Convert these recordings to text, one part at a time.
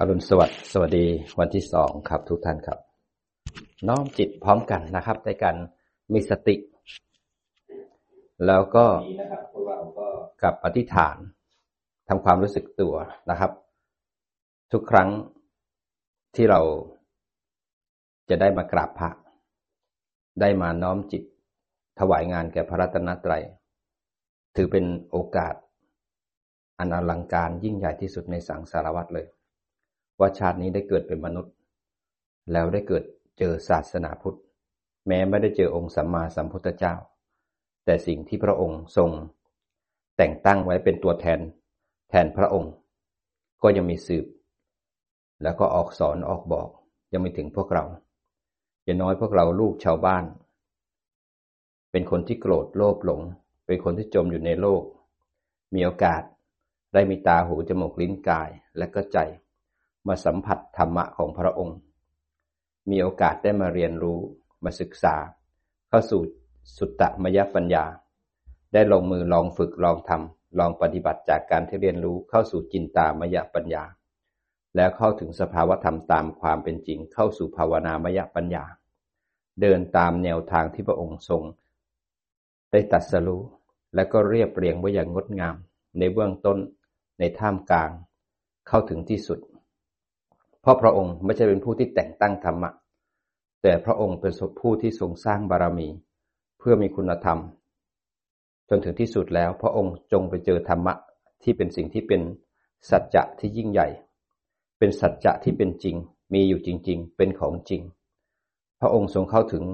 อรุณสวัสดิ์สวัสดีวันที่สองครับทุกท่านครับ น้อมจิตพร้อมกันนะครับในการมีสติ แล้วก็กับอธิษฐานทำความรู้สึกตัวนะครับ ทุกครั้งที่เราจะได้มากราบพระ ได้มาน้อมจิตถวายงานแก่พระรัตนตรัย ถือเป็นโอกาสอันอลังการยิ่งใหญ่ที่สุดในสังสารวัตรเลย ว่าชาตินี้ได้เกิดเป็นมนุษย์ แล้วได้เกิดเจอศาสนาพุทธ แม้ไม่ได้เจอองค์สัมมาสัมพุทธเจ้า แต่สิ่งที่พระองค์ทรง แต่งตั้งไว้เป็นตัวแทน แทนพระองค์ ก็ยังมีสืบ แล้วก็ออกสอนออกบอกยังไม่ถึงพวกเราอย่าน้อยพวกเราลูกชาวบ้าน เป็นคนที่โกรธโลภหลง เป็นคนที่จมอยู่ในโลก มีโอกาสได้มีตาหูจมูกลิ้นกายและก็ใจ มาสัมผัสธรรมะของพระองค์ มีโอกาสได้มาเรียนรู้มาศึกษา เข้าสู่สุตตมยปัญญา ได้ลงมือลองฝึกลองทำลองปฏิบัติจากการที่เรียนรู้เข้าสู่จินตามยปัญญา แล้วเข้าถึงสภาวธรรมตามความเป็นจริงเข้าสู่ภาวนามยปัญญา เดินตามแนวทางที่พระองค์ทรง ได้ตัดสรู้และก็เรียบเรียงไว้อย่างงดงาม ในเบื้องต้นในท่ามกลาง เข้าถึงที่สุด เพราะพระองค์ไม่ใช่เป็นผู้ที่แต่งตั้งธรรมะ แต่พระองค์เป็นผู้ที่ทรงสร้างบารมี เพื่อมีคุณธรรม จนถึงที่สุดแล้วพระองค์จงไปเจอธรรมะที่เป็นสิ่งที่เป็นสัจจะที่ยิ่งใหญ่ เป็นสัจจะที่เป็นจริง มีอยู่จริง ๆ เป็นของจริง พระองค์ทรงเข้าถึง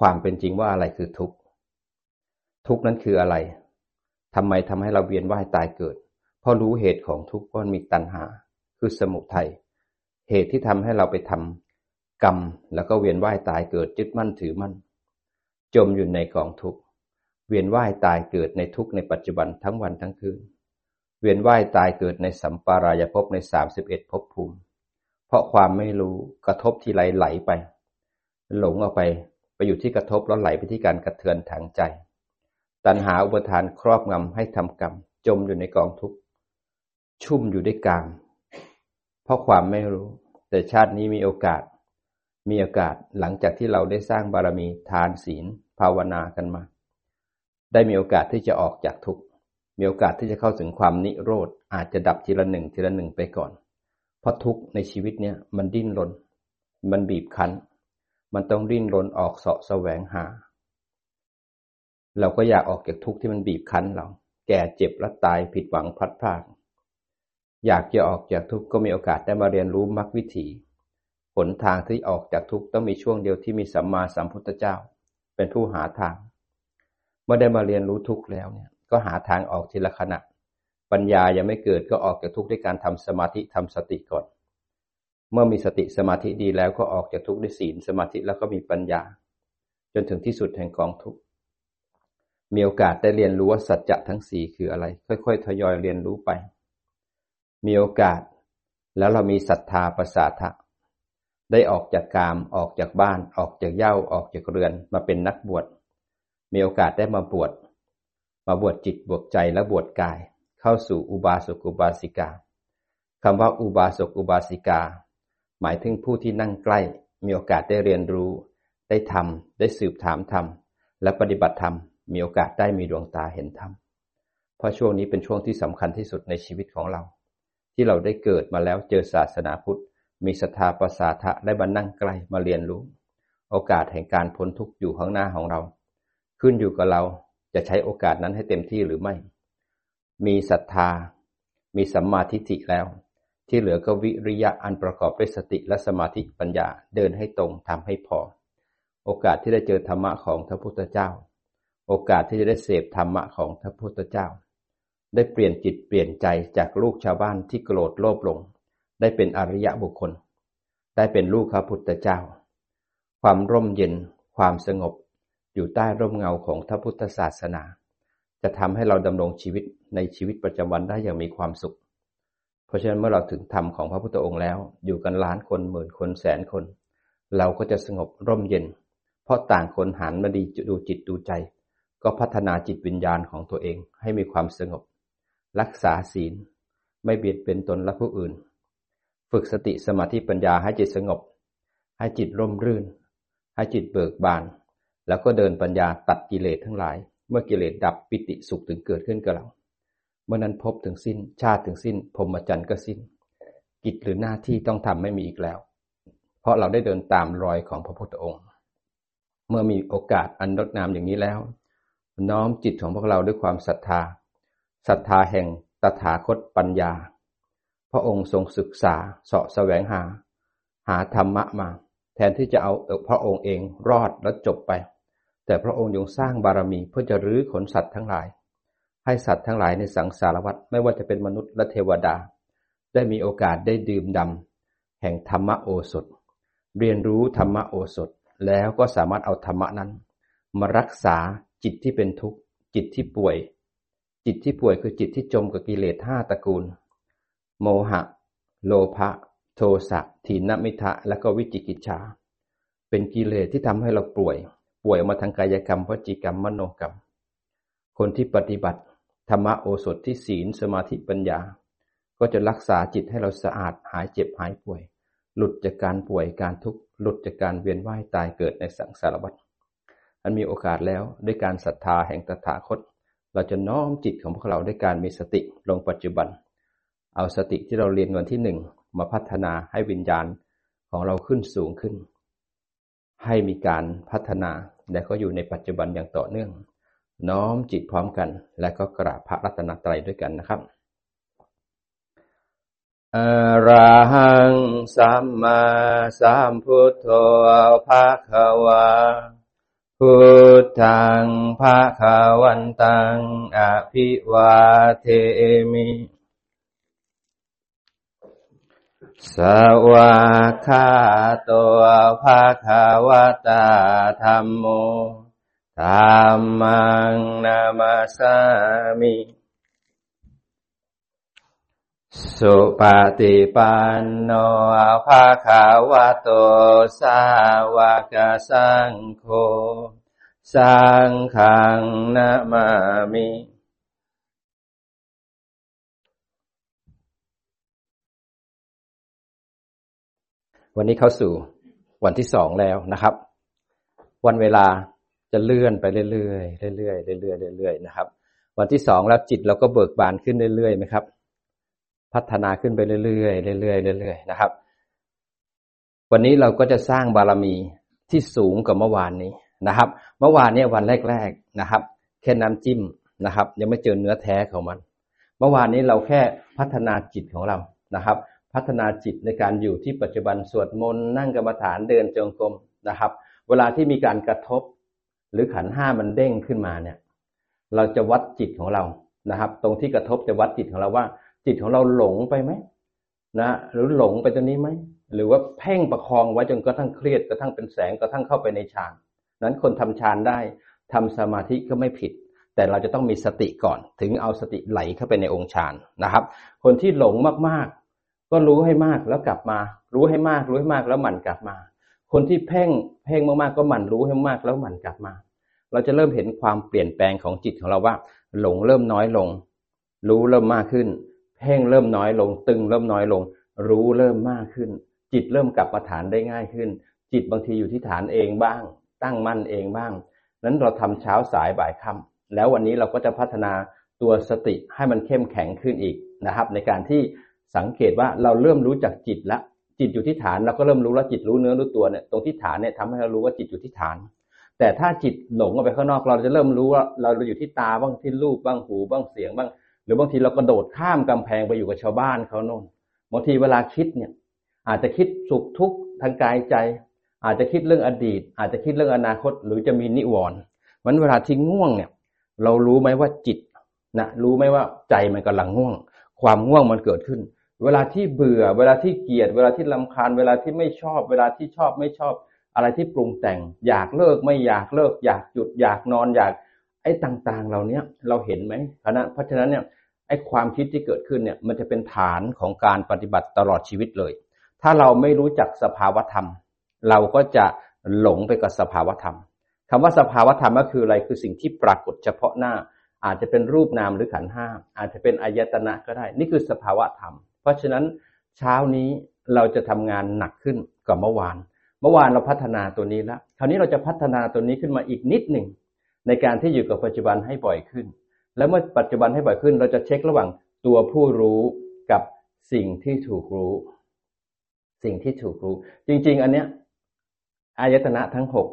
ความเป็นจริงว่าอะไรคือทุกข์ ทุกข์นั้นคืออะไรทำไมทำให้เราเวียนว่ายตายเกิด เพราะรู้เหตุของทุกข์ว่ามีตัณหา คือสมุทัย เหตุที่ทำให้เราไปทำกรรม แล้วก็เวียนว่ายตายเกิดยึดมั่นถือมั่น จมอยู่ในกองทุกข์เวียนว่ายตายเกิดในทุกข์ในปัจจุบันทั้งวันทั้งคืน เวียนว่ายตายเกิดในสัมปารายภพในสามสิบเอ็ดภพภูมิ เพราะความไม่รู้กระทบที่ไหลไหลไป หลงออกไปไปอยู่ที่กระทบแล้วไหลไปที่การกระเทือนทางใจ ตัณหาอุปทานครอบงำให้ทำกรรม จมอยู่ในกองทุกข์ ชุ่มอยู่ด้วยกาม เพราะความไม่รู้ แต่ชาตินี้มีโอกาส มีโอกาสหลังจากที่เราได้สร้างบารมีทานศีล ภาวนากันมา ได้มีโอกาสที่จะออกจากทุกข์มีโอกาสที่จะเข้าถึงความนิโรธอาจจะดับทีละหนึ่งทีละหนึ่งไปก่อน เพราะทุกข์ในชีวิตเนี้ยมันดิ้นรน มันบีบคั้น มันต้องดิ้นรนออกเสาะแสวงหา เราก็อยากออกจากทุกข์ที่มันบีบคั้นเรา แก่เจ็บและตายผิดหวังพลัดพราก อยากจะออกจากทุกข์ก็มีโอกาสได้มาเรียนรู้มรรควิถีหนทางที่ออกจากทุกข์ต้องมีช่วงเดียวที่มีสัมมาสัมพุทธเจ้า เป็นผู้หาทาง เมื่อได้มาเรียนรู้ทุกข์แล้วเนี่ย ก็หาทางออกทีละขณะ ปัญญายังไม่เกิดก็ออกจากทุกข์ด้วยการทำสมาธิทำสติก่อน เมื่อมีสติสมาธิดีแล้วก็ออกจากทุกข์ด้วยศีลสมาธิแล้วก็มีปัญญา จนถึงที่สุดแห่งกองทุกข์มีโอกาสได้เรียนรู้ว่าสัจจะทั้งสี่คืออะไร ค่อยๆ ทยอยเรียนรู้ไป มีโอกาส แล้วเรามีศรัทธาประสาทะ ได้ออกจากกามออกจากบ้านออกจากเย่าออกจากเรือนมาเป็นนักบวช มีโอกาสได้มาบวช มาบวชจิตบวชใจและบวชกาย เข้าสู่อุบาสกอุบาสิกาคำว่าอุบาสกอุบาสิกา หมายถึงผู้ที่นั่งใกล้ มีโอกาสได้เรียนรู้ ได้ทำได้สืบถามธรรมและปฏิบัติธรรมมีโอกาสได้มีดวงตาเห็นธรรม เพราะช่วงนี้เป็นช่วงที่สำคัญที่สุดในชีวิตของเรา ที่เราได้เกิดมาแล้วเจอศาสนาพุทธ มีศรัทธาประสาทะได้มานั่งใกล้มาเรียนรู้ โอกาสแห่งการพ้นทุกข์อยู่ข้างหน้าของเรา ขึ้นอยู่กับเราจะใช้โอกาสนั้นให้เต็มที่หรือไม่ มีศรัทธา มีสัมมาทิฏฐิแล้ว ที่เหลือก็วิริยะอันประกอบด้วยสติและสมาธิปัญญาเดินให้ตรงทำให้พอ โอกาสที่ได้เจอธรรมะของพระพุทธเจ้า โอกาสที่จะได้เสพธรรมะของพระพุทธเจ้า ได้เปลี่ยนจิตเปลี่ยนใจจากลูกชาวบ้านที่โกรธโลภหลง ได้เป็นอริยะบุคคล ได้เป็นลูกพระพุทธเจ้า ความร่มเย็น ความสงบ อยู่ใต้ร่มเงาของพระพุทธศาสนา จะทำให้เราดำรงชีวิตในชีวิตประจำวันได้อย่างมีความสุข เพราะฉะนั้นเมื่อเราถึงธรรมของพระพุทธองค์แล้ว อยู่กันล้านคนหมื่นคนแสนคน เราก็จะสงบร่มเย็น เพราะต่างคนหันมาดีดูจิตดูใจ ก็พัฒนาจิตวิญญาณของตัวเองให้มีความสงบ รักษาศีล ไม่เบียดเป็นตนและผู้อื่น ฝึกสติสมาธิปัญญาให้จิตสงบ ให้จิตร่มรื่น ให้จิตเบิกบาน แล้วก็เดินปัญญาตัดกิเลสทั้งหลาย เมื่อกิเลสดับปิติสุขถึงเกิดขึ้นกับเรา เมื่อนั้นพบถึงสิ้น ชาติถึงสิ้นพรหมจรรย์ก็สิ้น กิจหรือหน้าที่ต้องทำไม่มีอีกแล้ว เพราะเราได้เดินตามรอยของพระพุทธองค์ เมื่อมีโอกาสอันงดงามอย่างนี้แล้ว น้อมจิตของพวกเราด้วยความศรัทธา ศรัทธาแห่งตถาคตปัญญา พระองค์ทรงศึกษาเสาะแสวงหา หาธรรมะมา แทนที่จะเอาพระองค์เองรอดแล้วจบไป แต่พระองค์ยังสร้างบารมีเพื่อจะรื้อขนสัตว์ทั้งหลาย ให้สัตว์ทั้งหลายในสังสารวัฏไม่ว่าจะเป็นมนุษย์และเทวดา ได้มีโอกาสได้ดื่มดำแห่งธรรมโอสถ เรียนรู้ธรรมโอสถแล้วก็สามารถเอาธรรมะนั้น มารักษาจิตที่เป็นทุกข์จิตที่ป่วย จิตที่ป่วยคือจิตที่จมกับกิเลสห้าตระกูล โมหะ โลภะ โทสะถีนมิทะ และก็วิจิกิจฉา เป็นกิเลสที่ทำให้เราป่วย ป่วยมาทางกายกรรมวจิกรรมมโนกรรม คนที่ปฏิบัติ ธรรมโอสถที่ศีลสมาธิปัญญา ก็จะรักษาจิตให้เราสะอาดหายเจ็บหายป่วย หลุดจากการป่วยการทุกข์หลุดจากการเวียนว่ายตายเกิดในสังสารวัฏอันมีโอกาสแล้วด้วยการศรัทธาแห่งตถาคต เราจะน้อมจิตของพวกเราด้วยการมีสติลงปัจจุบัน เอาสติที่เราเรียนวันที่หนึ่งมาพัฒนาให้วิญญาณของเราขึ้นสูงขึ้น ให้มีการพัฒนาและก็อยู่ในปัจจุบันอย่างต่อเนื่อง น้อมจิตพร้อมกัน และก็กราบพระรัตนตรัยด้วยกันนะครับอราหังสัมมาสัมพุทโธภะคะวา พุทธังภะคะวันตังอภิวาเทมิ สวาคาตัวภาคาวตาธรรมโมธรรมังนามาสามิ สุปฏิปันโนภาคาวะโตสาวกสังโฆสังขังนามามิ วันนี้เข้าสู่วันที่สองแล้วนะครับ วันเวลาจะเลื่อนไปเรื่อยๆเรื่อยๆเรื่อยๆเรื่อยๆนะครับ วันที่สองแล้วจิตเราก็เบิกบานขึ้นเรื่อยๆไหมครับ พัฒนาขึ้นไปเรื่อยๆเรื่อยๆเรื่อยๆนะครับ วันนี้เราก็จะสร้างบารมีที่สูงกว่าเมื่อวานนี้นะครับ เมื่อวานนี้วันแรก ๆนะครับ แค่น้ำจิ้มนะครับ ยังไม่เจอเนื้อแท้ของมัน เมื่อวานนี้เราแค่พัฒนาจิตของเรานะครับ พัฒนาจิตในการอยู่ที่ปัจจุบันสวดมนต์นั่งกรรมฐานเดินจงกรมนะครับ เวลาที่มีการกระทบ หรือขันห้ามันเด้งขึ้นมาเนี่ย เราจะวัดจิตของเรานะครับ ตรงที่กระทบจะวัดจิตของเราว่า จิตของเราหลงไปไหมนะหรือหลงไปตรงนี้ไหมหรือว่าเพ่งประคองไว้จนกระทั่งเครียดกระทั่งเป็นแสงกระทั่งเข้าไปในฌานนั้นคนทำฌานได้ทำสมาธิก็ไม่ผิด แต่เราจะต้องมีสติก่อน ถึงเอาสติไหลเข้าไปในองค์ฌานนะครับ คนที่หลงมากๆ ก็รู้ให้มากแล้วกลับมา รู้ให้มากรู้ให้มากแล้วหมั่นกลับมา คนที่เพ่งเพ่งมากๆก็หมั่นรู้ให้มากแล้วหมั่นกลับมา เราจะเริ่มเห็นความเปลี่ยนแปลงของจิตของเราว่า หลงเริ่มน้อยลง รู้เริ่มมากขึ้น เพ่งเริ่มน้อยลง ตึงเริ่มน้อยลง รู้เริ่มมากขึ้น จิตเริ่มกลับมาฐานได้ง่ายขึ้น จิตบางทีอยู่ที่ฐานเองบ้าง ตั้งมั่นเองบ้าง นั้นเราทำเช้าสายบ่ายค่ำแล้ววันนี้เราก็จะพัฒนาตัวสติให้มันเข้มแข็งขึ้นอีกนะครับ ในการที่สังเกตว่าเราเริ่มรู้จักจิตล้วจิตอยู่ที่ฐานเราก็เริ่มรู้แล้วจิตรู้เนื้อรู้ตัวเนี่ยตรงที่ฐานเนี่ยทำให้เรารู้ว่าจิตอยู่ที่ฐาน แต่ถ้าจิตหลงออกไปข้างนอกเราจะเริ่มรู้ว่าเราอยู่ที่ตาบ้างที่รูปบ้างหูบ้างเสียงบ้าง รือบางทีเรากระโดดข้ามกำแพงไปอยู่กับชาวบ้านเขาโน่นบางทีเวลาคิดเนี่ยอาจจะคิดสุขทุกข์ทางกายใจ อาจจะคิดเรื่องอดีต อาจจะคิดเรื่องอนาคต หรือจะมีนิวรณ์มันเวลาที่ง่วงเนี่ย เรารู้ไหมว่าจิตนะรู้ไหมว่าใจมันกำลังง่วง ความง่วงมันเกิดขึ้น เวลาที่เบื่อ เวลาที่เกลียด เวลาที่ลำคาญ เวลาที่ไม่ชอบ เวลาที่ชอบไม่ชอบ อะไรที่ปรุงแต่ง อยากเลิกไม่อยากเลิก อยากหยุด อยากนอนอยากไอ้ต่างๆ เหล่านี้เราเห็นไหมเพราะเพราะฉะนั้นเนี่ย ไอ้ความคิดที่เกิดขึ้นเนี่ยมันจะเป็นฐานของการปฏิบัติตลอดชีวิตเลย ถ้าเราไม่รู้จักสภาวธรรม เราก็จะหลงไปกับสภาวธรรมคำว่าสภาวธรรมก็คืออะไรคือสิ่งที่ปรากฏเฉพาะหน้า อาจจะเป็นรูปนามหรือขันห้าอาจจะเป็นอายตนะก็ได้ นี่คือสภาวธรรม เพราะฉะนั้นเช้านี้เราจะทำงานหนักขึ้นกว่าเมื่อวาน เมื่อวานเราพัฒนาตัวนี้แล้วคราวนี้เราจะพัฒนาตัวนี้ขึ้นมาอีกนิดหนึ่งในการที่อยู่กับปัจจุบันให้บ่อยขึ้น แล้วเมื่อปัจจุบันให้บ่อยขึ้น เราจะเช็คระหว่างตัวผู้รู้กับสิ่งที่ถูกรู้ สิ่งที่ถูกรู้ จริง ๆ อันเนี้ยอายตนะทั้งหก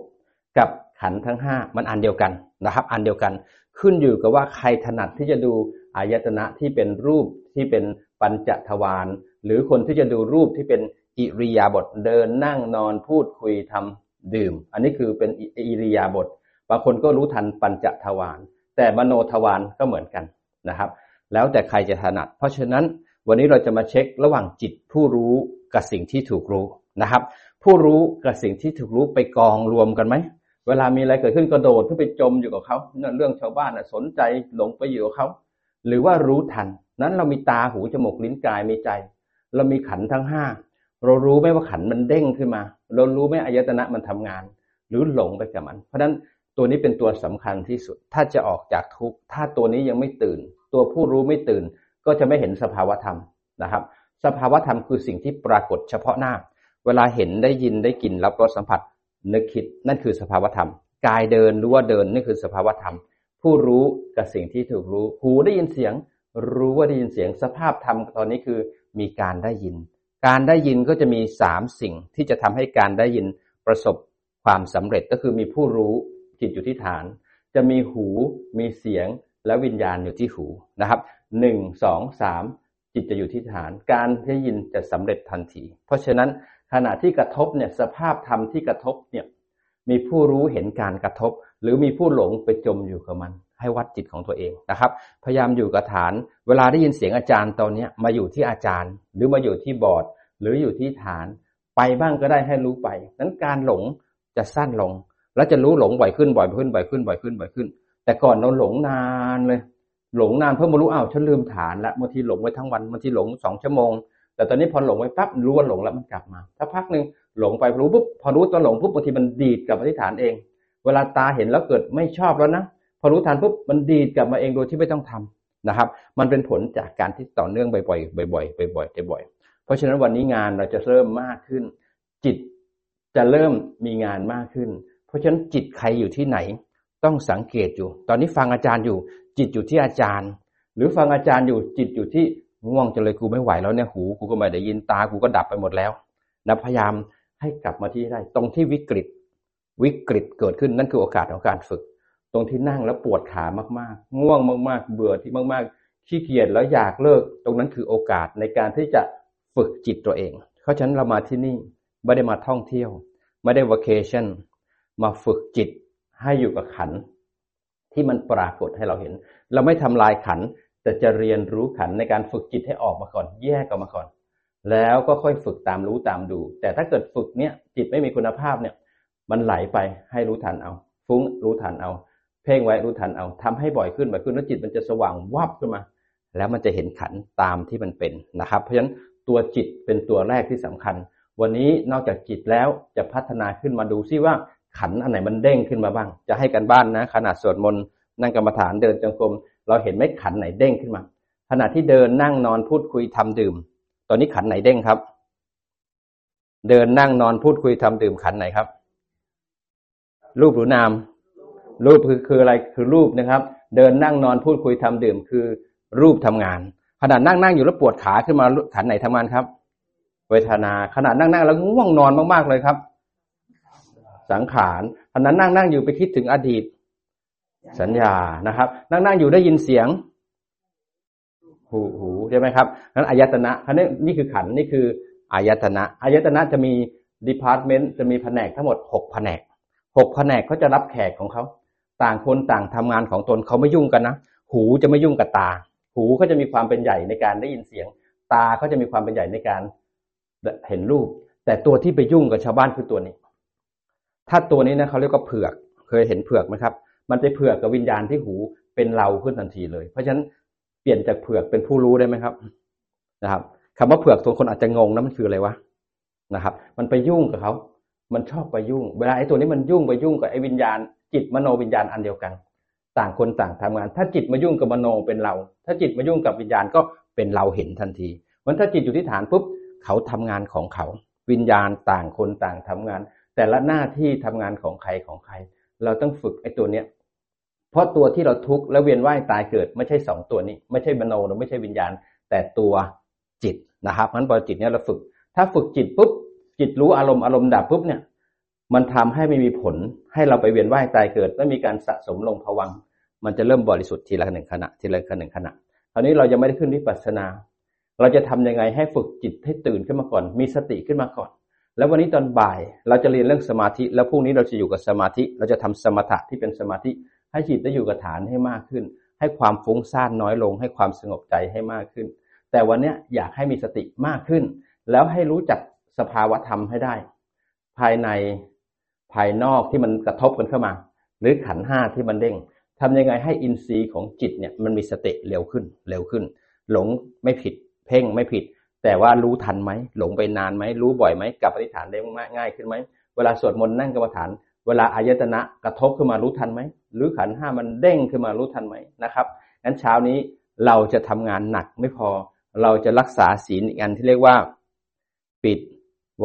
กับขันทั้งห้ามันอันเดียวกันนะครับ อันเดียวกันขึ้นอยู่กับว่าใครถนัดที่จะดูอายตนะที่เป็นรูปที่เป็นปัญจทวารหรือคนที่จะดูรูปที่เป็นอิริยาบถเดินนั่งนอนพูดคุยทำดื่ม อันนี้คือเป็นอิริยาบถบางคนก็รู้ทันปัญจทวาร แต่มโนทวารก็เหมือนกันนะครับ แล้วแต่ใครจะถนัด เพราะฉะนั้นวันนี้เราจะมาเช็คระหว่างจิตผู้รู้กับสิ่งที่ถูกรู้นะครับ ผู้รู้กับสิ่งที่ถูกรู้ไปกองรวมกันไหมเวลามีอะไรเกิดขึ้นกระโดดขึ้นไปจมอยู่กับเขาเรื่องชาวบ้านสนใจหลงไปอยู่กับเขาหรือว่ารู้ทัน นั้นเรามีตาหูจมูกลิ้นกายมีใจ เรามีขันทั้งห้าเรารู้ไหมว่าขันมันเด้งขึ้นมา เรารู้ไหมอายตนะมันทำงาน หรือหลงไปกับมัน เพราะฉะนั้น ตัวนี้เป็นตัวสำคัญที่สุด ถ้าจะออกจากทุกข์ถ้าตัวนี้ยังไม่ตื่น ตัวผู้รู้ไม่ตื่น ก็จะไม่เห็นสภาวธรรมนะครับ สภาวธรรมคือสิ่งที่ปรากฏเฉพาะหน้า เวลาเห็นได้ยินได้กลิ่นรับรสสัมผัส นึกคิดนั่นคือสภาวธรรม กายเดินรู้ว่าเดินนี่คือสภาวธรรม ผู้รู้กับสิ่งที่ถูกรู้ หูได้ยินเสียง รู้ว่าได้ยินเสียง สภาพธรรมตอนนี้คือมีการได้ยิน การได้ยินก็จะมีสามสิ่งที่จะทำให้การได้ยินประสบความสำเร็จก็คือมีผู้รู้ จิตอยู่ที่ฐาน จะมีหูมีเสียงและวิญญาณอยู่ที่หูนะครับหนึ่งสองสามจิตจะอยู่ที่ฐาน การได้ยินจะสำเร็จทันที เพราะฉะนั้นขณะที่กระทบเนี่ยสภาพธรรมที่กระทบเนี่ยมีผู้รู้เห็นการกระทบ หรือมีผู้หลงไปจมอยู่กับมัน ให้วัดจิตของตัวเองนะครับ พยายามอยู่กับฐาน เวลาได้ยินเสียงอาจารย์ตอนนี้มาอยู่ที่อาจารย์ หรือมาอยู่ที่บอร์ดหรืออยู่ที่ฐาน ไปบ้างก็ได้ให้รู้ไปนั้นการหลงจะสั้นลง แล้วจะรู้หลงบ่อยขึ้นบ่อยขึ้นบ่อยขึ้นบ่อยขึ้นบ่อยขึ้น แต่ก่อนเราหลงนานเลย หลงนานเพิ่มมารู้อ้าวฉันลืมฐานล้วบางทีหลงไว้ทั้งวันบางทีหลงสองชั่วโมง แต่ตอนนี้พอหลงไปปั๊บรู้ว่าหลงแล้วมันกลับมาถ้าพักหนึ่งหลงไปรู้ปุ๊บพอรู้ตอนหลงปุ๊บบางทีมันดีดกลับมาที่ฐานเอง เวลาตาเห็นแล้วเกิดไม่ชอบแล้วนะพอรู้ฐานปุ๊บมันดีดกลับมาเองโดยที่ไม่ต้องทำนะครับ มันเป็นผลจากการที่ต่อเนื่องบ่อยๆบ่อยๆบ่อยๆบ่อยๆเพราะฉะนั้นวันนี้งานเราจะเริ่มมากขึ้น จิตจะเริ่มมีงานมากขึ้น เพราะฉะนั้นจิตใครอยู่ที่ไหน ต้องสังเกตอยู่ ตอนนี้ฟังอาจารย์อยู่ จิตอยู่ที่อาจารย์ หรือฟังอาจารย์อยู่จิตอยู่ที่ง่วงจังเลยกูไม่ไหวแล้วเนี่ยหูกูก็ไม่ได้ยินตากูก็ดับไปหมดแล้วนะพยายามให้กลับมาที่ได้ ตรงที่วิกฤต วิกฤตเกิดขึ้นนั่นคือโอกาสของการฝึก ตรงที่นั่งแล้วปวดขามากๆ ง่วงมาก ๆ เบื่อที่มาก ๆ ขี้เกียจแล้วอยากเลิก ตรงนั้นคือโอกาสในการที่จะฝึกจิตตัวเอง เพราะฉะนั้นเรามาที่นี่ไม่ได้มาท่องเที่ยว ไม่ได้วัคเคชั่น มาฝึกจิตให้อยู่กับขันที่มันปรากฏให้เราเห็น เราไม่ทำลายขัน แต่จะเรียนรู้ขันในการฝึกจิตให้ออกมาก่อน แยกออกมาก่อน แล้วก็ค่อยฝึกตามรู้ตามดู แต่ถ้าเกิดฝึกเนี้ยจิตไม่มีคุณภาพเนี่ย มันไหลไปให้รู้ทันเอา ฟุ้งรู้ทันเอา เพ่งไว้รู้ทันเอาทำให้บ่อยขึ้นบ่อยขึ้นแล้วจิตมันจะสว่างวับขึ้นมา แล้วมันจะเห็นขันตามที่มันเป็นนะครับ เพราะฉะนั้นตัวจิตเป็นตัวแรกที่สำคัญ วันนี้นอกจากจิตแล้วจะพัฒนาขึ้นมาดูซิว่า ขันอันไหนมันเด้งขึ้นมาบ้าง จะให้กันบ้านนะ ขนาดสวดมนต์นั่งกรรมฐานเดินจงกรมเราเห็นไหมขันไหนเด้งขึ้นมา ขณะที่เดินนั่งนอนพูดคุยทำดื่ม ตอนนี้ขันไหนเด้งครับ เดินนั่งนอนพูดคุยทำดื่มขันไหนครับ รูปหรือนาม รูปคือคืออะไรคือรูปนะครับ เดินนั่งนอนพูดคุยทำดื่มคือรูปทำงาน ขณะนั่งนั่งอยู่แล้วปวดขาขึ้นมาขันธ์ไหนทำงานครับ เวทนาขณะนั่งนั่งแล้วง่วงนอนมากๆเลยครับ สังขารขณะนั่งนั่งอยู่ไปคิดถึงอดีต สัญญานะครับ นั่งนั่งอยู่ได้ยินเสียง หูหูใช่ไหมครับนั้นอายตนะอันนี้นี่คือขันธ์นี่คืออายตนะอายตนะจะมี department จะมีแผนกทั้งหมดหกแผนกหกแผนกเขาจะรับแขกของเขาต่างคนต่างทำงานของตนเขาไม่ยุ่งกันนะหูจะไม่ยุ่งกับตา หูเขาจะมีความเป็นใหญ่ในการได้ยินเสียง ตาเขาจะมีความเป็นใหญ่ในการเห็นรูป แต่ตัวที่ไปยุ่งกับชาวบ้านคือตัวนี้ ถ้าตัวนี้นะเขาเรียกว่าเผือก เคยเห็นเผือกไหมครับ มันไปเผือกกับวิญญาณที่หูเป็นเราขึ้นทันทีเลย เพราะฉะนั้นเปลี่ยนจากเผือกเป็นผู้รู้ได้ไหมครับ นะครับคำว่าเผือกตัวคนอาจจะงงนะมันคืออะไรวะนะครับ มันไปยุ่งกับเขา มันชอบไปยุ่ง เวลาไอ้ตัวนี้มันยุ่งไปยุ่งกับไอ้วิญญาณ จิตมโนวิญญาณอันเดียวกัน ต่างคนต่างทำงาน ถ้าจิตมายุ่งกับมโนเป็นเรา ถ้าจิตมายุ่งกับวิญญาณก็เป็นเราเห็นทันทีมันถ้าจิตอยู่ที่ฐานปุ๊บเขาทำงานของเขา วิญญาณต่างคนต่างทำงาน แต่ละหน้าที่ทำงานของใครของใคร เราต้องฝึกไอ้ตัวเนี้ยเพราะตัวที่เราทุกข์และเวียนว่ายตายเกิด ไม่ใช่สองตัวนี้ ไม่ใช่มโนหรือไม่ใช่วิญญาณ แต่ตัวจิตนะครับนั้นพอจิตเนี้ยเราฝึก ถ้าฝึกจิตปุ๊บจิตรู้อารมณ์อารมณ์ดับปุ๊บเนี่ย มันทำให้ไม่มีผลให้เราไปเวียนว่ายตายเกิด ไม่มีการสะสมลงผวัง มันจะเริ่มบริสุทธิ์ทีละหนึ่งขณะทีละหนึ่งขณะคราวนี้เรายังไม่ได้ขึ้นวิปัสสนา เราจะทำยังไงให้ฝึกจิตให้ตื่นขึ้นมาก่อน มีสติขึ้นมาก่อน แล้ววันนี้ตอนบ่ายเราจะเรียนเรื่องสมาธิ แล้วพรุ่งนี้เราจะอยู่กับสมาธิ เราจะทำสมถะที่เป็นสมาธิ ให้จิตได้อยู่กับฐานให้มากขึ้น ให้ความฟุ้งซ่านน้อยลง ให้ความสงบใจให้มากขึ้น แต่วันนี้อยากให้มีสติมากขึ้น แล้วให้รู้จักสภาวะธรรมให้ได้ ภายในภายนอกที่มันกระทบกันเข้ามา หรือขันห้าที่มันเด้งทำยังไงให้อินทรีย์ของจิตเนี่ยมันมีสติเร็วขึ้นเร็วขึ้น หลงไม่ผิด เพ่งไม่ผิด แต่ว่ารู้ทันไหมหลงไปนานไหมรู้บ่อยไหมกลับปฏิฐานได้ง่ายขึ้นไหมเวลาสวดมนต์นั่งกรรมฐาน เวลาอายตนะกระทบขึ้นมารู้ทันไหมหรือขันห้ามันเด้งขึ้นมารู้ทันไหมนะครับงั้นเช้านี้เราจะทำงานหนักไม่พอเราจะรักษาศีลอีกอันที่เรียกว่า ปิด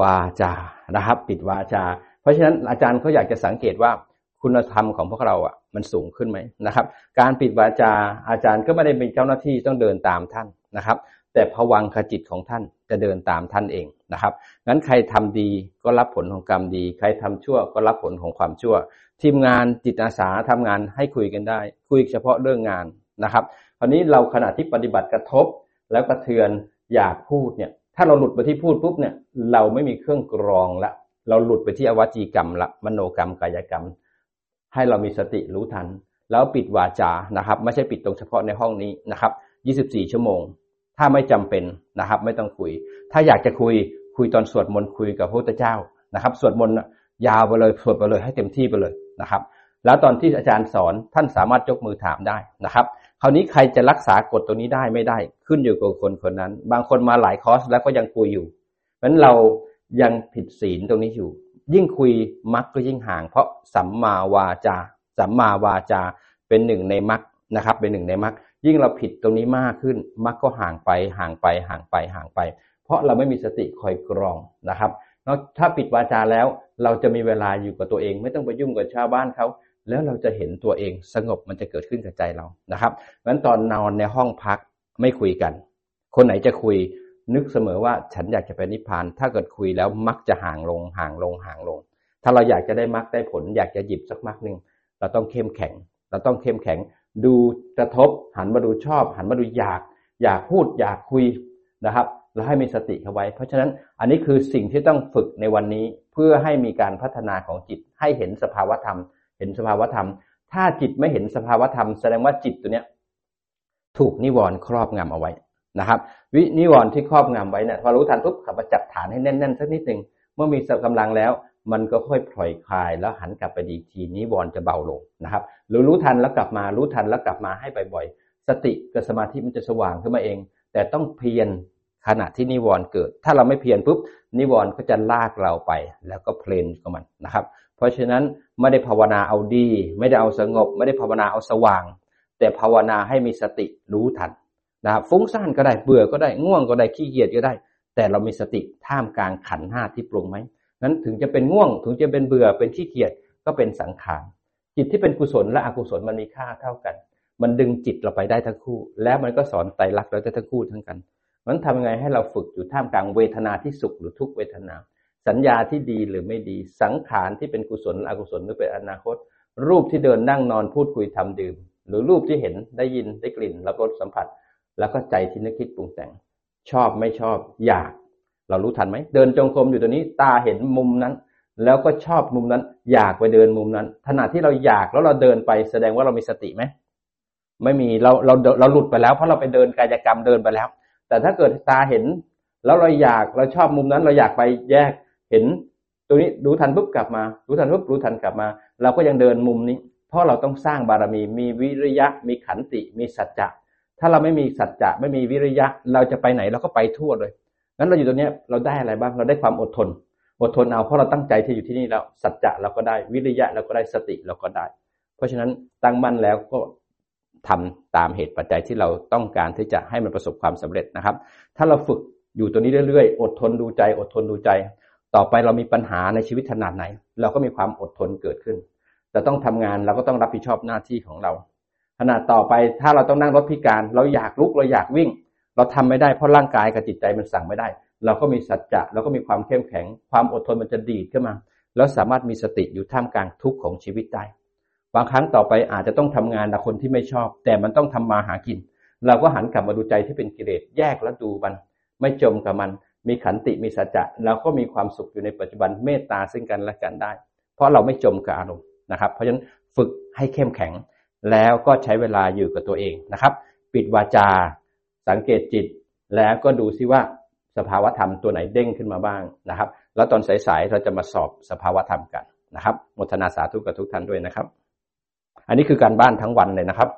วาจานะครับ ปิดวาจา เพราะฉะนั้นอาจารย์เขาอยากจะสังเกตว่าคุณธรรมของพวกเราอะมันสูงขึ้นไหมนะครับ การปิดวาจาอาจารย์ก็ไม่ได้เป็นเจ้าหน้าที่ต้องเดินตามท่านนะครับ แต่ผวังขจิตของท่านจะเดินตามท่านเองนะครับงั้นใครทำดีก็รับผลของกรรมดี ใครทำชั่วก็รับผลของความชั่ว ทีมงานจิตอาสาทำงานให้คุยกันได้ คุยเฉพาะเรื่องงานนะครับคราวนี้เราขณะที่ปฏิบัติกระทบ แล้วกระเทือนอยากพูดเนี่ย ถ้าเราหลุดไปที่พูดปุ๊บเนี่ย เราไม่มีเครื่องกรองละ เราหลุดไปที่อวัจีกรรมละมโนกรรมกายกรรม ให้เรามีสติรู้ทัน แล้วปิดวาจานะครับ ไม่ใช่ปิดตรงเฉพาะในห้องนี้นะครับ 24 ชั่วโมง ถ้าไม่จำเป็นนะครับ ไม่ต้องคุย ถ้าอยากจะคุยคุยตอนสวดมนต์คุยกับพระพุทธเจ้านะครับสวดมนต์ยาวไปเลยสวดไปเลยให้เต็มที่ไปเลยนะครับ แล้วตอนที่อาจารย์สอนท่านสามารถยกมือถามได้นะครับ คราวนี้ใครจะรักษากฎตัวนี้ได้ไม่ได้ ขึ้นอยู่กับคนคนนั้น บางคนมาหลายคอร์สแล้วก็ยังคุยอยู่เพราะฉะนั้นเรายังผิดศีลตรงนี้อยู่ ยิ่งคุยมักก็ยิ่งห่าง เพราะสัมมาวาจาสัมมาวาจาเป็นหนึ่งในมักนะครับ เป็นหนึ่งในมัก ยิ่งเราผิดตรงนี้มากขึ้นมักก็ห่างไปห่างไปห่างไปห่างไป เพราะเราไม่มีสติคอยกรองนะครับแล้วถ้าปิดวาจาแล้วเราจะมีเวลาอยู่กับตัวเอง ไม่ต้องไปยุ่งกับชาวบ้านเขาแล้วเราจะเห็นตัวเองสงบมันจะเกิดขึ้นกับใจเรานะครับงั้นตอนนอนในห้องพักไม่คุยกัน คนไหนจะคุยนึกเสมอว่าฉันอยากจะไปนิพพาน ถ้าเกิดคุยแล้วมักจะห่างลงห่างลงห่างลง ถ้าเราอยากจะได้มักได้ผล อยากจะหยิบสักมักหนึ่งเราต้องเข้มแข็ง เราต้องเข้มแข็ง ดูกระทบ หันมาดูชอบ หันมาดูอยาก อยากพูดอยากคุยนะครับแล้วให้มีสติเข้าไว้ เพราะฉะนั้นอันนี้คือสิ่งที่ต้องฝึกในวันนี้เพื่อให้มีการพัฒนาของจิตให้เห็นสภาวธรรม เห็นสภาวธรรม ถ้าจิตไม่เห็นสภาวธรรม แสดงว่าจิตตัวเนี้ยถูกนิวรณ์ครอบงำเอาไว้นะครับ วินิวรณ์ที่ครอบงำไว้เนี่ยพอรู้ทันปุ๊บขับมาจับฐานให้แน่นๆสักนิดหนึ่งเมื่อมีกำลังแล้ว มันก็ค่อยปล่อยคลายแล้วหันกลับไปดีทีนิวรณ์จะเบาลงนะครับหรือรู้ทันแล้วกลับมารู้ทันแล้วกลับมาให้บ่อยๆสติกับสมาธิมันจะสว่างขึ้นมาเอง แต่ต้องเพียรขณะที่นิวรณ์เกิด ถ้าเราไม่เพียรปุ๊บนิวรณ์ก็จะลากเราไป แล้วก็เพลนกับมันนะครับ เพราะฉะนั้นไม่ได้ภาวนาเอาดี ไม่ได้เอาสงบ ไม่ได้ภาวนาเอาสว่าง แต่ภาวนาให้มีสติรู้ทันนะครับฟุ้งซ่านก็ได้เบื่อก็ได้ง่วงก็ได้ขี้เกียจก็ได้ แต่เรามีสติท่ามกลางขันห้าที่ปรุงไหม นั้นถึงจะเป็นง่วงถึงจะเป็นเบื่อเป็นขี้เกียจก็เป็นสังขารจิตที่เป็นกุศลและอกุศลมันมีค่าเท่ากัน มันดึงจิตเราไปได้ทั้งคู่ แล้วมันก็สอนไตรลักษณ์เราได้ทั้งคู่ทั้งกันมันทำยังไงให้เราฝึกอยู่ท่ามกลางเวทนาที่สุขหรือทุกเวทนา สัญญาที่ดีหรือไม่ดี สังขารที่เป็นกุศลอกุศลหรือเป็นอนาคต รูปที่เดินนั่งนอนพูดคุยทำดื่ม หรือรูปที่เห็นได้ยินได้กลิ่นรับรสสัมผัส แล้วก็ใจที่นึกคิดปรุงแต่ง ชอบไม่ชอบ อยาก เรารู้ทันไหมเดินจงกรมอยู่ตัวนี้ ตาเห็นมุมนั้น แล้วก็ชอบมุมนั้น อยากไปเดินมุมนั้นขณะที่เราอยากแล้วเราเดินไปแสดงว่าเรามีสติไหมไม่มีเราเราเราหลุดไปแล้วเพราะเราไปเดินกายกรรมเดินไปแล้ว แต่ถ้าเกิดตาเห็น แล้วเราอยากเราชอบมุมนั้น เราอยากไปแยกเห็น ตัวนี้รู้ทันปุ๊บกลับมารู้ทันปุ๊บรู้ทันกลับมา เราก็ยังเดินมุมนี้ เพราะเราต้องสร้างบารมี มีวิริยะ มีขันติ มีสัจจะถ้าเราไม่มีสัจจะไม่มีวิริยะ เราจะไปไหนเราก็ไปทั่วเลย งั้นเราอยู่ตรงนี้เราได้อะไรบ้างเราได้ความอดทน อดทนเอาเพราะเราตั้งใจที่อยู่ที่นี่แล้วสัจจะเราก็ได้วิริยะเราก็ได้สติเราก็ได้ เพราะฉะนั้นตั้งมั่นแล้วก็ทำตามเหตุปัจจัยที่เราต้องการที่จะให้มันประสบความสำเร็จนะครับ ถ้าเราฝึกอยู่ตัวนี้เรื่อยๆ อดทนดูใจ อดทนดูใจ ต่อไปเรามีปัญหาในชีวิตขนาดไหน เราก็มีความอดทนเกิดขึ้นจะต้องทำงานเราก็ต้องรับผิดชอบหน้าที่ของเรา ขณะต่อไปถ้าเราต้องนั่งรถพิการ เราอยากลุกเราอยากวิ่ง เราทำไม่ได้เพราะร่างกายกับจิตใจมันสั่งไม่ได้ เราก็มีสัจจะเราก็มีความเข้มแข็ง ความอดทนมันจะดีดขึ้นมา แล้วสามารถมีสติอยู่ท่ามกลางทุกข์ของชีวิตได้บางครั้งต่อไปอาจจะต้องทำงานกับคนที่ไม่ชอบ แต่มันต้องทำมาหากิน เราก็หันกลับมาดูใจที่เป็นกิเลสแยกแล้วดูมัน ไม่จมกับมัน มีขันติมีสัจจะเราก็มีความสุขอยู่ในปัจจุบันเมตตาซึ่งกันและกันได้ เพราะเราไม่จมกับอารมณ์นะครับ เพราะฉะนั้นฝึกให้เข้มแข็ง แล้วก็ใช้เวลาอยู่กับตัวเองนะครับ ปิดวาจา สังเกตจิต แล้วก็ดูซิว่าสภาวธรรมตัวไหนเด้งขึ้นมาบ้างนะครับ แล้วตอนสายๆเราจะมาสอบสภาวธรรมกันนะครับมทนาสาธุกับทุกท่านด้วยนะครับ อันนี้คือการบ้านทั้งวันเลยนะครับ